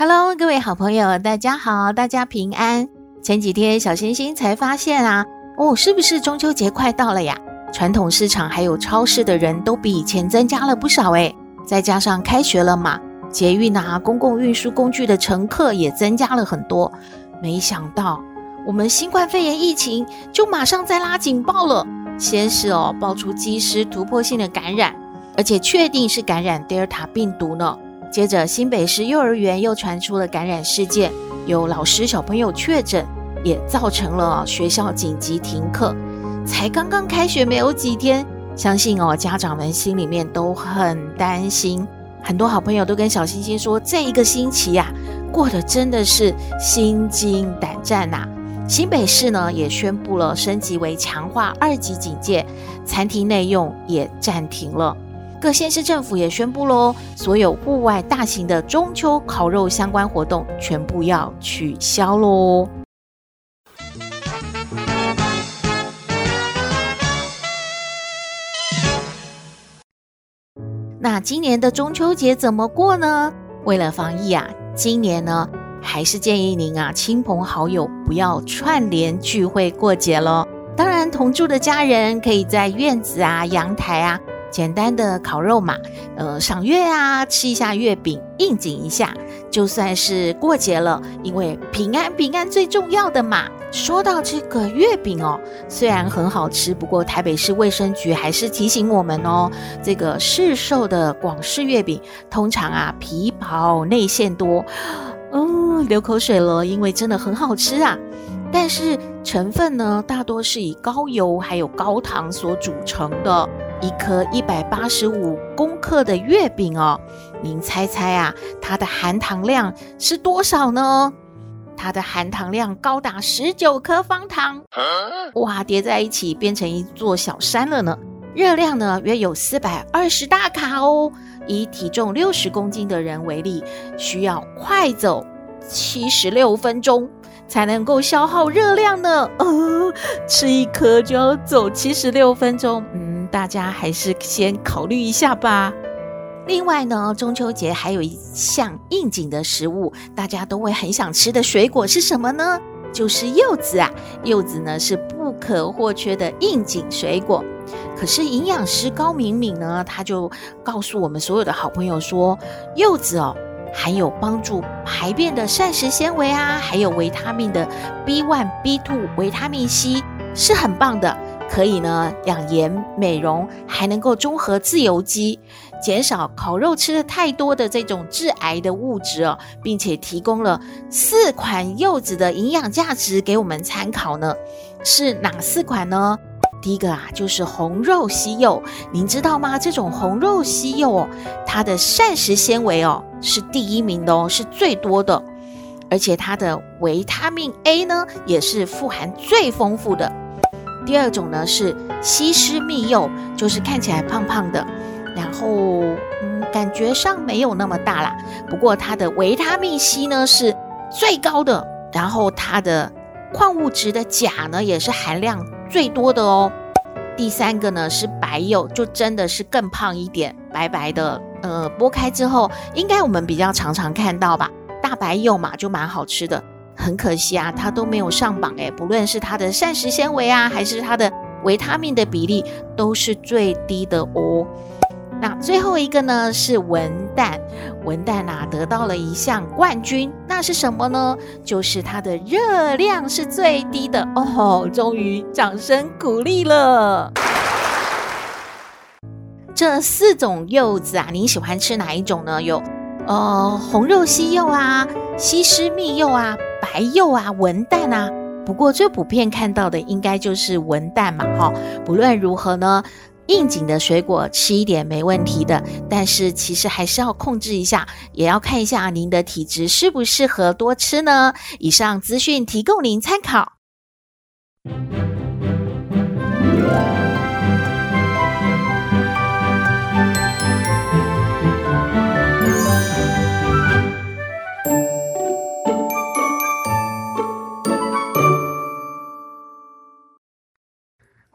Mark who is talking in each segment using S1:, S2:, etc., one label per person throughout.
S1: Hello，各位好朋友，大家好，大家平安。前几天小星星才发现啊，哦，是不是中秋节快到了呀？传统市场还有超市的人都比以前增加了不少诶。再加上开学了嘛，捷运啊，公共运输工具的乘客也增加了很多。没想到我们新冠肺炎疫情就马上再拉警报了，先是哦爆出机师突破性的感染，而且确定是感染德尔塔病毒呢。接着，新北市幼儿园又传出了感染事件，有老师小朋友确诊，也造成了学校紧急停课。才刚刚开学没有几天，相信哦，家长们心里面都很担心。很多好朋友都跟小星星说，这一个星期呀，过得真的是心惊胆战呐。新北市呢也宣布了升级为强化二级警戒，餐厅内用也暂停了。各县市政府也宣布喽，所有户外大型的中秋烤肉相关活动全部要取消喽。那今年的中秋节怎么过呢？为了防疫啊，今年呢还是建议您啊，亲朋好友不要串联聚会过节喽。当然，同住的家人可以在院子啊、阳台啊。简单的烤肉嘛，呃，赏月啊，吃一下月饼，应景一下，就算是过节了。因为平安平安最重要的嘛。说到这个月饼哦，虽然很好吃，不过台北市卫生局还是提醒我们哦，这个市售的广式月饼通常啊皮薄内馅多，嗯，流口水了，因为真的很好吃啊。但是成分呢，大多是以高油还有高糖所组成的。一颗一百八十五公克的月饼哦，您猜猜啊，它的含糖量是多少呢？它的含糖量高达十九颗方糖，哇，叠在一起变成一座小山了呢。热量呢，约有四百二十大卡哦。以体重六十公斤的人为例，需要快走七十六分钟才能够消耗热量呢。呃，吃一颗就要走七十六分钟，嗯。大家还是先考虑一下吧。另外呢，中秋节还有一项应景的食物，大家都会很想吃的水果是什么呢？就是柚子啊！柚子呢是不可或缺的应景水果。可是营养师高敏敏呢，他就告诉我们所有的好朋友说，柚子哦含有帮助排便的膳食纤维啊，还有维他命的 B1、B2、维他命 C，是很棒的。可以呢，养颜美容，还能够中和自由基，减少烤肉吃的太多的这种致癌的物质哦，并且提供了四款柚子的营养价值给我们参考呢。是哪四款呢？第一个啊，就是红肉西柚，您知道吗？这种红肉西柚哦，它的膳食纤维哦是第一名的哦，是最多的，而且它的维他命 A 呢也是富含最丰富的。第二种呢是西施蜜柚，就是看起来胖胖的，然后嗯，感觉上没有那么大啦。不过它的维他命 C 呢是最高的，然后它的矿物质的钾呢也是含量最多的哦。第三个呢是白柚，就真的是更胖一点，白白的，呃，剥开之后应该我们比较常常看到吧，大白柚嘛就蛮好吃的。很可惜啊，它都没有上榜诶，不论是它的膳食纤维啊，还是它的维他命的比例，都是最低的哦。那最后一个呢是文旦，文旦啊得到了一项冠军，那是什么呢？就是它的热量是最低的哦。终于掌声鼓励了。这四种柚子啊，你喜欢吃哪一种呢？有呃红肉西柚啊，西施蜜柚啊。白柚啊，文旦啊，不过最普遍看到的应该就是文旦嘛，哈。不论如何呢，应景的水果吃一点没问题的，但是其实还是要控制一下，也要看一下您的体质适不适合多吃呢。以上资讯提供您参考。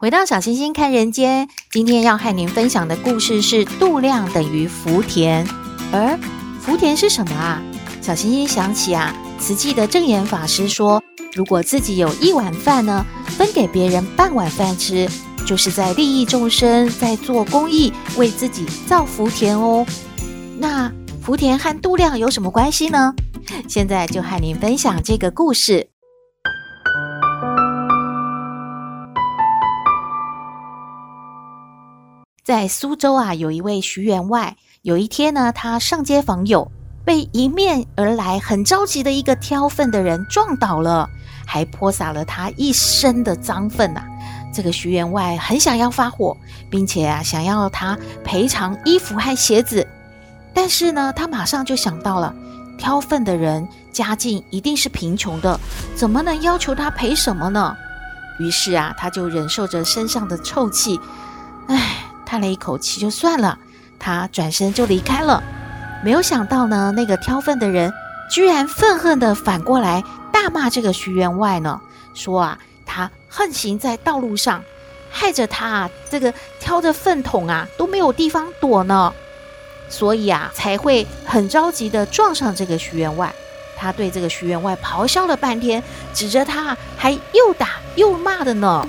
S1: 回到小星星看人间，今天要和您分享的故事是度量等于福田。而福田是什么啊？小星星想起啊，慈济的证严法师说，如果自己有一碗饭呢，分给别人半碗饭吃，就是在利益众生，在做公益，为自己造福田哦。那福田和度量有什么关系呢？现在就和您分享这个故事。在苏州啊，有一位徐员外。有一天呢，他上街访友，被迎面而来很着急的一个挑粪的人撞倒了，还泼洒了他一身的脏粪呐。这个徐员外很想要发火，并且啊，想要他赔偿衣服和鞋子。但是呢，他马上就想到了，挑粪的人家境一定是贫穷的，怎么能要求他赔什么呢？于是啊，他就忍受着身上的臭气，唉。叹了一口气，就算了。他转身就离开了。没有想到呢，那个挑粪的人居然愤恨地反过来大骂这个徐员外呢，说啊，他横行在道路上，害着他啊，这个挑着粪桶啊都没有地方躲呢，所以啊才会很着急地撞上这个徐员外。他对这个徐员外咆哮了半天，指着他还又打又骂的呢。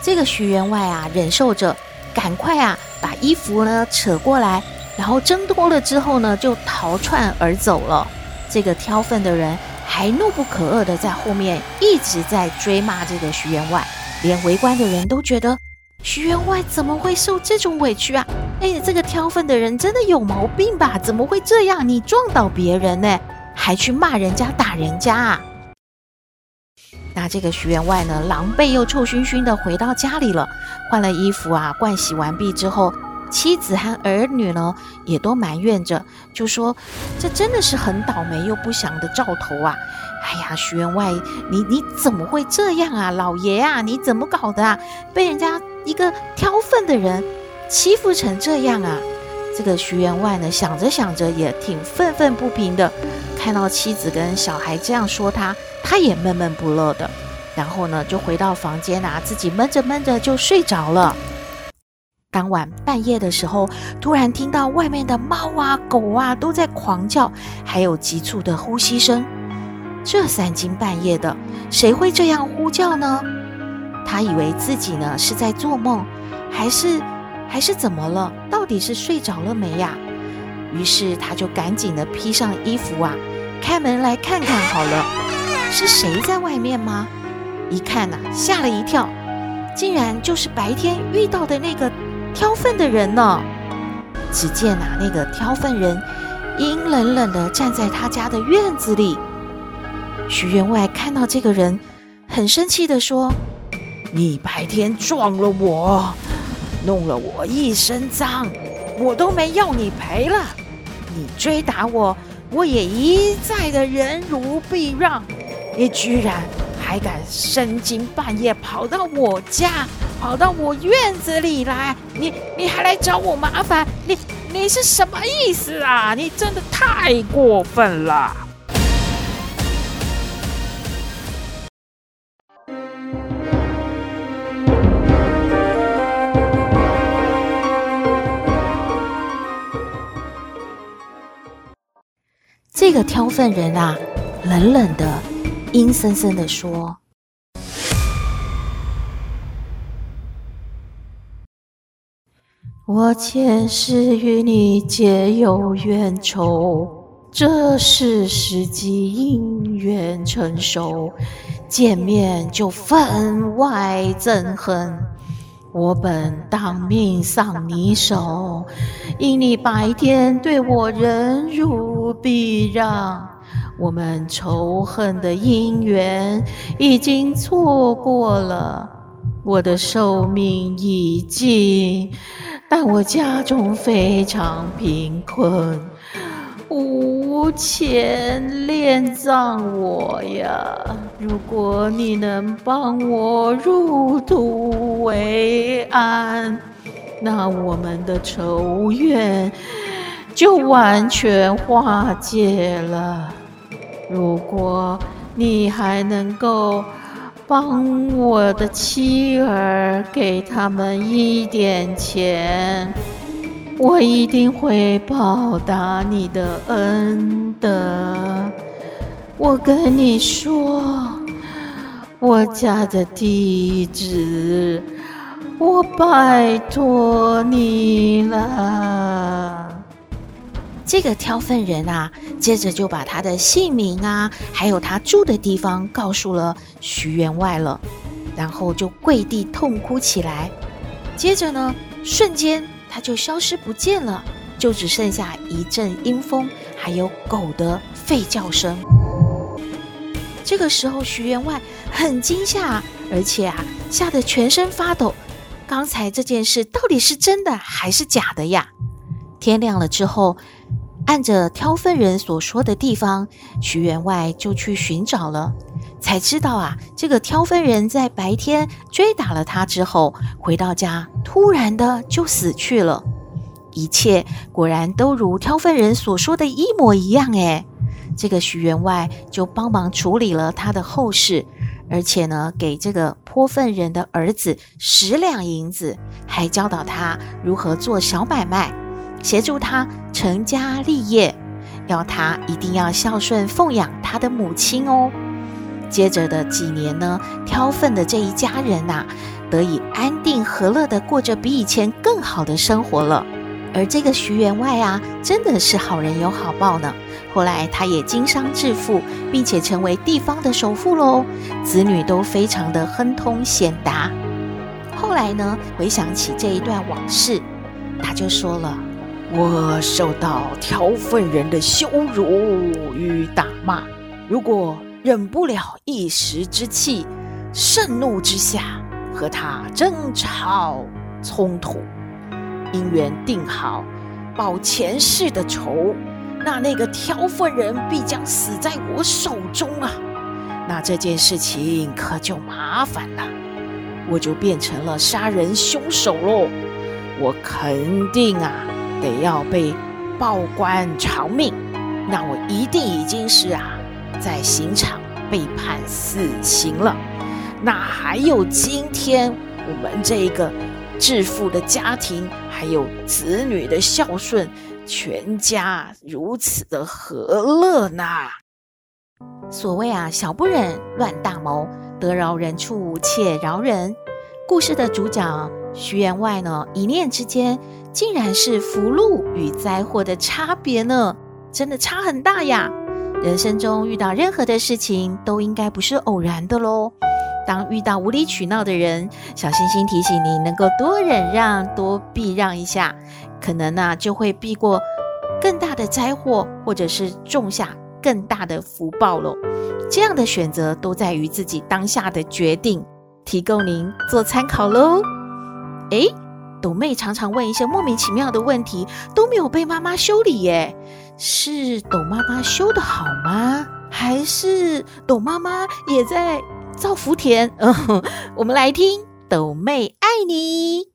S1: 这个徐员外啊，忍受着。赶快啊，把衣服呢扯过来，然后挣脱了之后呢，就逃窜而走了。这个挑粪的人还怒不可遏的在后面一直在追骂这个徐员外，连围观的人都觉得徐员外怎么会受这种委屈啊？哎，这个挑粪的人真的有毛病吧？怎么会这样？你撞倒别人呢，还去骂人家、打人家啊？那这个徐员外呢，狼狈又臭熏熏的回到家里了，换了衣服啊，盥洗完毕之后，妻子和儿女呢，也都埋怨着，就说这真的是很倒霉又不祥的兆头啊！哎呀，徐员外，你你怎么会这样啊？老爷啊，你怎么搞的啊？被人家一个挑粪的人欺负成这样啊！这个徐员外呢，想着想着也挺愤愤不平的，看到妻子跟小孩这样说他。他也闷闷不乐的，然后呢，就回到房间啊，自己闷着闷着就睡着了。当晚半夜的时候，突然听到外面的猫啊、狗啊都在狂叫，还有急促的呼吸声。这三更半夜的，谁会这样呼叫呢？他以为自己呢是在做梦，还是还是怎么了？到底是睡着了没呀？于是他就赶紧的披上衣服啊，开门来看看好了。是谁在外面吗？一看呐、吓了一跳，竟然就是白天遇到的那个挑粪的人呢。只见呐、那个挑粪人阴冷冷的站在他家的院子里。徐员外看到这个人，很生气地说：“你白天撞了我，弄了我一身脏，我都没要你赔了。你追打我，我也一再的忍辱避让。”你居然还敢深更半夜跑到我家，跑到我院子里来，你你还来找我麻烦，你你是什么意思啊？你真的太过分了！个挑粪人啊，冷冷的。阴森森的说：“我前世与你结有冤仇，这世时机因缘成熟，见面就分外憎恨。我本当命丧你手，因你白天对我忍辱避让。”我们仇恨的姻缘已经错过了，我的寿命已尽，但我家中非常贫困，无钱殓葬我呀。如果你能帮我入土为安，那我们的仇怨就完全化解了。如果你还能够……帮我的妻儿给他们一点钱，我一定会报答你的恩德。我跟你说，我家的地址，我拜托你了。这个挑粪人啊，接着就把他的姓名啊，还有他住的地方告诉了徐员外了，然后就跪地痛哭起来。接着呢，瞬间他就消失不见了，就只剩下一阵阴风，还有狗的吠叫声。这个时候，徐员外很惊吓，而且啊，吓得全身发抖。刚才这件事到底是真的还是假的呀？天亮了之后，按着挑粪人所说的地方，徐员外就去寻找了，才知道啊，这个挑粪人在白天追打了他之后，回到家突然的就死去了。一切果然都如挑粪人所说的一模一样诶，这个徐员外就帮忙处理了他的后事，而且呢，给这个泼粪人的儿子十两银子，还教导他如何做小买卖。协助他成家立业，要他一定要孝顺奉养他的母亲哦。接着的几年呢，挑粪的这一家人呐、得以安定和乐地过着比以前更好的生活了。而这个徐员外啊，真的是好人有好报呢。后来他也经商致富，并且成为地方的首富喽，子女都非常的亨通显达。后来呢，回想起这一段往事，他就说了。我受到挑粪人的羞辱与打骂，如果忍不了一时之气，盛怒之下和他争吵冲突，姻缘定好，报前世的仇，那那个挑粪人必将死在我手中啊！那这件事情可就麻烦了，我就变成了杀人凶手喽！我肯定啊！得要被报官偿命，那我一定已经是啊，在刑场被判死刑了。那还有今天我们这个致富的家庭，还有子女的孝顺，全家如此的和乐呢？所谓啊，小不忍乱大谋，得饶人处且饶人。故事的主角徐员外呢，一念之间。竟然是福禄与灾祸的差别呢，真的差很大呀！人生中遇到任何的事情，都应该不是偶然的喽。当遇到无理取闹的人，小星星提醒你，能够多忍让，多避让一下，可能呢、就会避过更大的灾祸，或者是种下更大的福报喽。这样的选择都在于自己当下的决定，提供您做参考喽。诶。斗妹常常问一些莫名其妙的问题，都没有被妈妈修理耶。是抖妈妈修的好吗？还是抖妈妈也在造福田？嗯，我们来听抖妹爱你。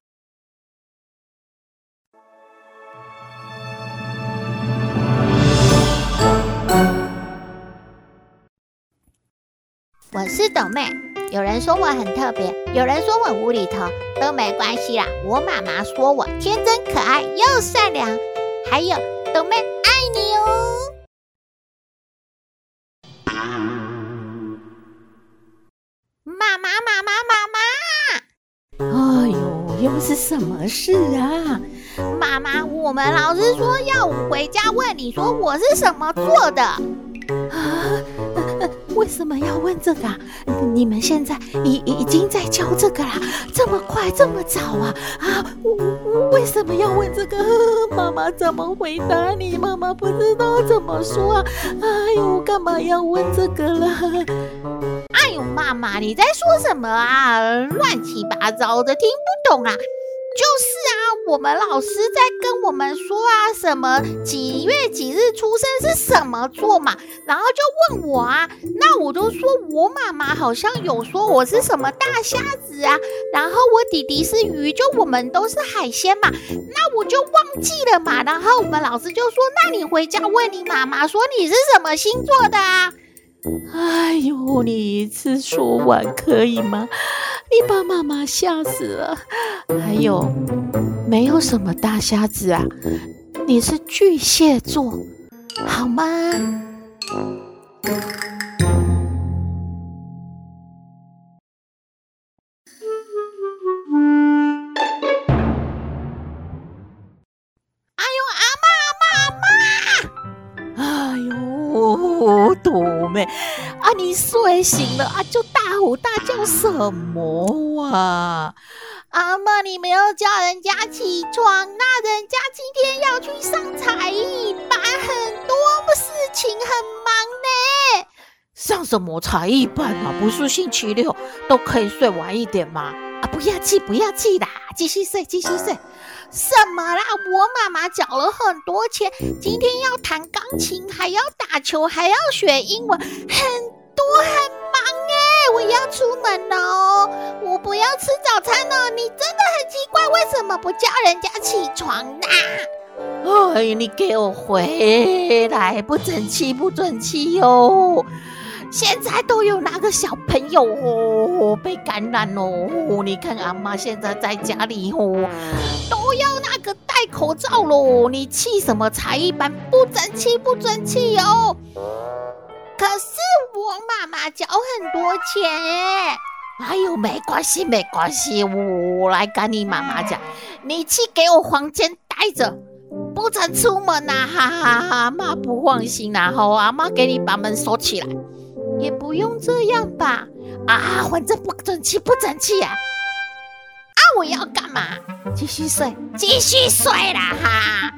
S2: 我是抖妹。有人说我很特别，有人说我无厘头，都没关系啦。我妈妈说我天真可爱又善良，还有抖妹
S1: 是什么事啊？
S2: 妈妈，我们老师说要我回家问你说我是什么做的。
S1: 啊？为什么要问这个啊？你们现在已已经在教这个啦？这么快，这么早啊？啊，为什么要问这个？妈妈怎么回答你？妈妈不知道怎么说啊。哎呦，干嘛要问这个了？
S2: 妈妈，你在说什么啊？乱七八糟的，听不懂啊！就是啊，我们老师在跟我们说啊，什么几月几日出生是什么座嘛，然后就问我啊，那我都说我妈妈好像有说我是什么大虾子啊，然后我弟弟是鱼，就我们都是海鲜嘛，那我就忘记了嘛，然后我们老师就说，那你回家问你妈妈，说你是什么星座的啊？
S1: 呦，你一次说完可以吗？你把妈妈吓死了。还有，没有什么大瞎子啊，你是巨蟹座，好吗？你睡醒了啊，就大吼大叫什么啊？
S2: 阿妈，你没有叫人家起床，那人家今天要去上才艺班，很多事情很忙呢。
S1: 上什么才艺班啊？不是星期六都可以睡晚一点吗？啊，不要气，不要气啦，继续睡，继续睡。
S2: 什么啦？我妈妈缴了很多钱，今天要弹钢琴，还要打球，还要学英文，很我很忙哎！我要出门了哦，我不要吃早餐了。你真的很奇怪，为什么不叫人家起床呢？
S1: 哎，你给我回来！不准气，不准气哟！现在都有哪个小朋友哦被感染哦？你看阿妈现在在家里哦，都要那个戴口罩喽。你气什么才艺班？不准气，不准气哦！
S2: 可是我妈妈交很多钱哎。
S1: 哎呦，没关系，没关系，我来跟你妈妈讲，你去给我房间待着，不准出门呐！哈哈哈，妈不放心呐，好，阿妈给你把门锁起来。
S2: 也不用这样吧，
S1: 啊，反正不准气，不准气啊！
S2: 啊，我要干嘛？
S1: 继续睡，
S2: 继续睡啦哈！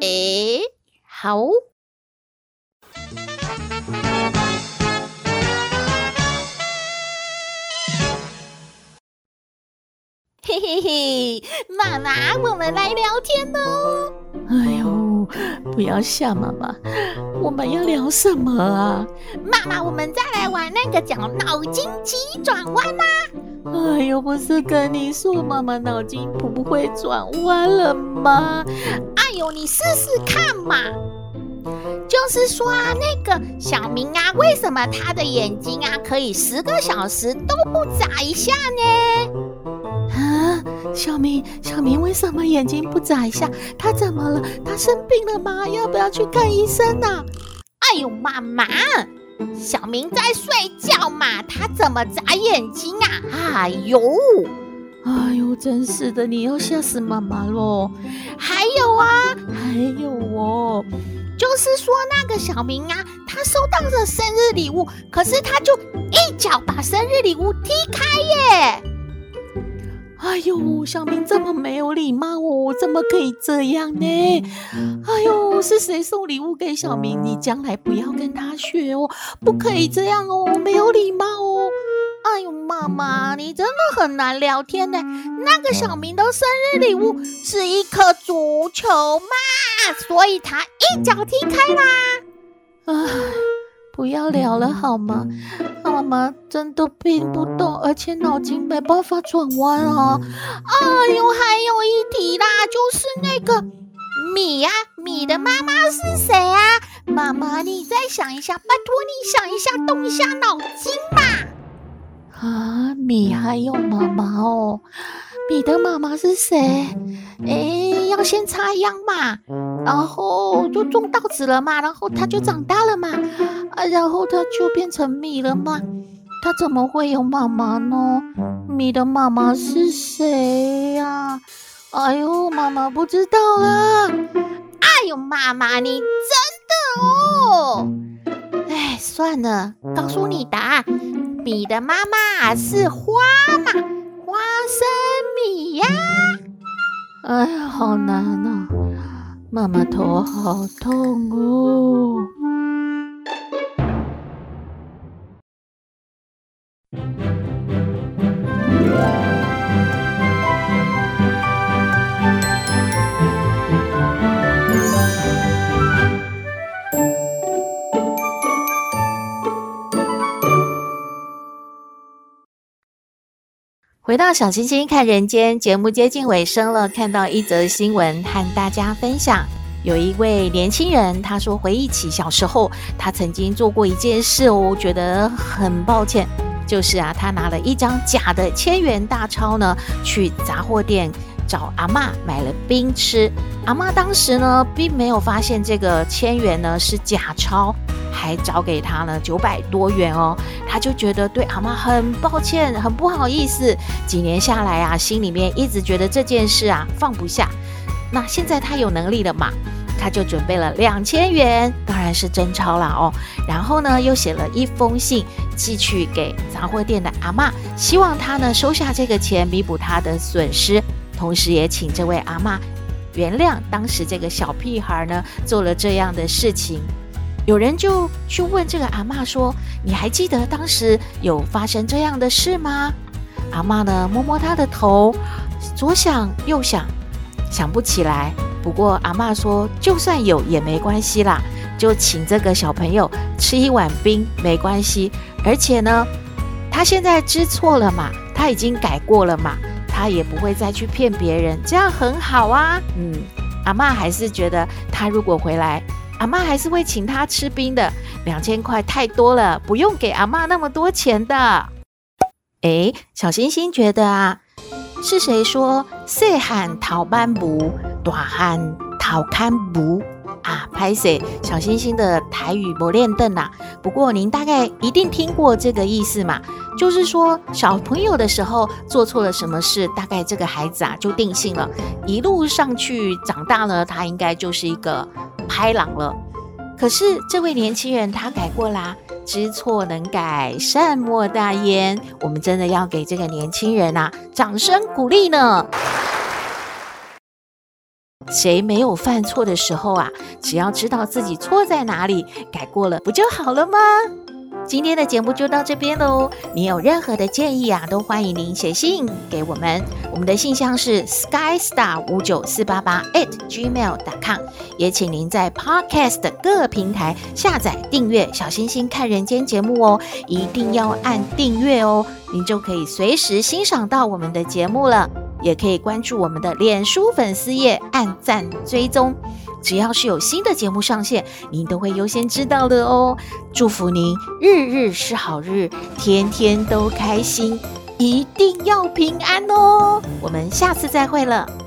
S1: 诶，好，
S2: 嘿嘿嘿，妈妈，我们来聊天喽！
S1: 哎呦。不要吓妈妈，我们要聊什么啊？
S2: 妈妈，我们再来玩那个叫脑筋急转弯呐！
S1: 哎呦，不是跟你说妈妈脑筋不会转弯了吗？
S2: 哎呦，你试试看嘛！就是说啊，那个小明啊，为什么他的眼睛啊可以十个小时都不眨一下呢？
S1: 啊，小明，小明为什么眼睛不眨一下？他怎么了？他生病了吗？要不要去看医生呢？
S2: 哎呦，妈妈，小明在睡觉嘛，他怎么眨眼睛啊？哎呦，
S1: 哎呦，真是的，你要吓死妈妈喽！
S2: 还有啊，
S1: 还有哦，
S2: 就是说那个小明啊，他收到了生日礼物，可是他就一脚把生日礼物踢开耶。
S1: 哎呦，小明这么没有礼貌哦，怎么可以这样呢？哎呦，是谁送礼物给小明？你将来不要跟他学哦，不可以这样哦，没有礼貌哦。
S2: 哎呦，妈妈，你真的很难聊天呢。那个小明的生日礼物是一颗足球嘛，所以他一脚踢开啦。
S1: 唉。不要聊了好吗？妈妈真的听不懂，而且脑筋没办法转弯啊！
S2: 哎呦，还有一题啦，就是那个米呀、啊，米的妈妈是谁啊？妈妈，你再想一下，拜托你想一下，动一下脑筋吧！
S1: 啊，米还有妈妈哦。米的妈妈是谁？诶，要先插秧嘛，然后就种稻子了嘛，然后它就长大了嘛，啊，然后它就变成米了嘛。它怎么会有妈妈呢？米的妈妈是谁呀？哎呦，妈妈不知道啊！
S2: 哎呦，妈妈你真的哦！哎，算了，告诉你答案，米的妈妈是花嘛，花生。米呀，
S1: 哎呀，好难哦，妈妈头好痛哦。回到小星星看人间节目接近尾声了，看到一则新闻和大家分享，有一位年轻人他说回忆起小时候，他曾经做过一件事哦，觉得很抱歉，就是啊，他拿了一张假的千元大钞呢，去杂货店。找阿嬷买了冰吃，阿嬷当时呢并没有发现这个千元呢是假钞，还找给他呢九百多元哦，他就觉得对阿妈很抱歉，很不好意思。几年下来啊，心里面一直觉得这件事啊放不下。那现在他有能力了嘛，他就准备了两千元，当然是真钞了哦。然后呢又写了一封信寄去给杂货店的阿嬷，希望他呢收下这个钱，弥补他的损失。同时也请这位阿嬷原谅当时这个小屁孩呢做了这样的事情。有人就去问这个阿嬷说：“你还记得当时有发生这样的事吗？”阿嬷呢摸摸她的头，左想右想，想不起来。不过阿嬷说：“就算有也没关系啦，就请这个小朋友吃一碗冰没关系。而且呢，他现在知错了嘛，他已经改过了嘛。”他也不会再去骗别人，这样很好啊。嗯，阿嬷还是觉得他如果回来，阿嬷还是会请他吃冰的。两千块太多了，不用给阿嬷那么多钱的。诶，小星星觉得啊，是谁说细汉偷挽娄，大汉偷牵牛？啊，拍谁小星星的台语不练凳呐。不过您大概一定听过这个意思嘛，就是说小朋友的时候做错了什么事，大概这个孩子啊就定性了，一路上去长大了，他应该就是一个拍狼了。可是这位年轻人他改过啦，知错能改，善莫大焉。我们真的要给这个年轻人啊掌声鼓励呢。谁没有犯错的时候啊？只要知道自己错在哪里，改过了，不就好了吗？今天的节目就到这边喽。你有任何的建议啊，都欢迎您写信给我们。我们的信箱是 skystar 五九四八八 at gmail.com。也请您在 Podcast 各平台下载订阅“小星星看人间”节目哦，一定要按订阅哦，您就可以随时欣赏到我们的节目了。也可以关注我们的脸书粉丝页，按赞追踪。只要是有新的节目上线，您都会优先知道的哦。祝福您日日是好日，天天都开心，一定要平安哦。我们下次再会了。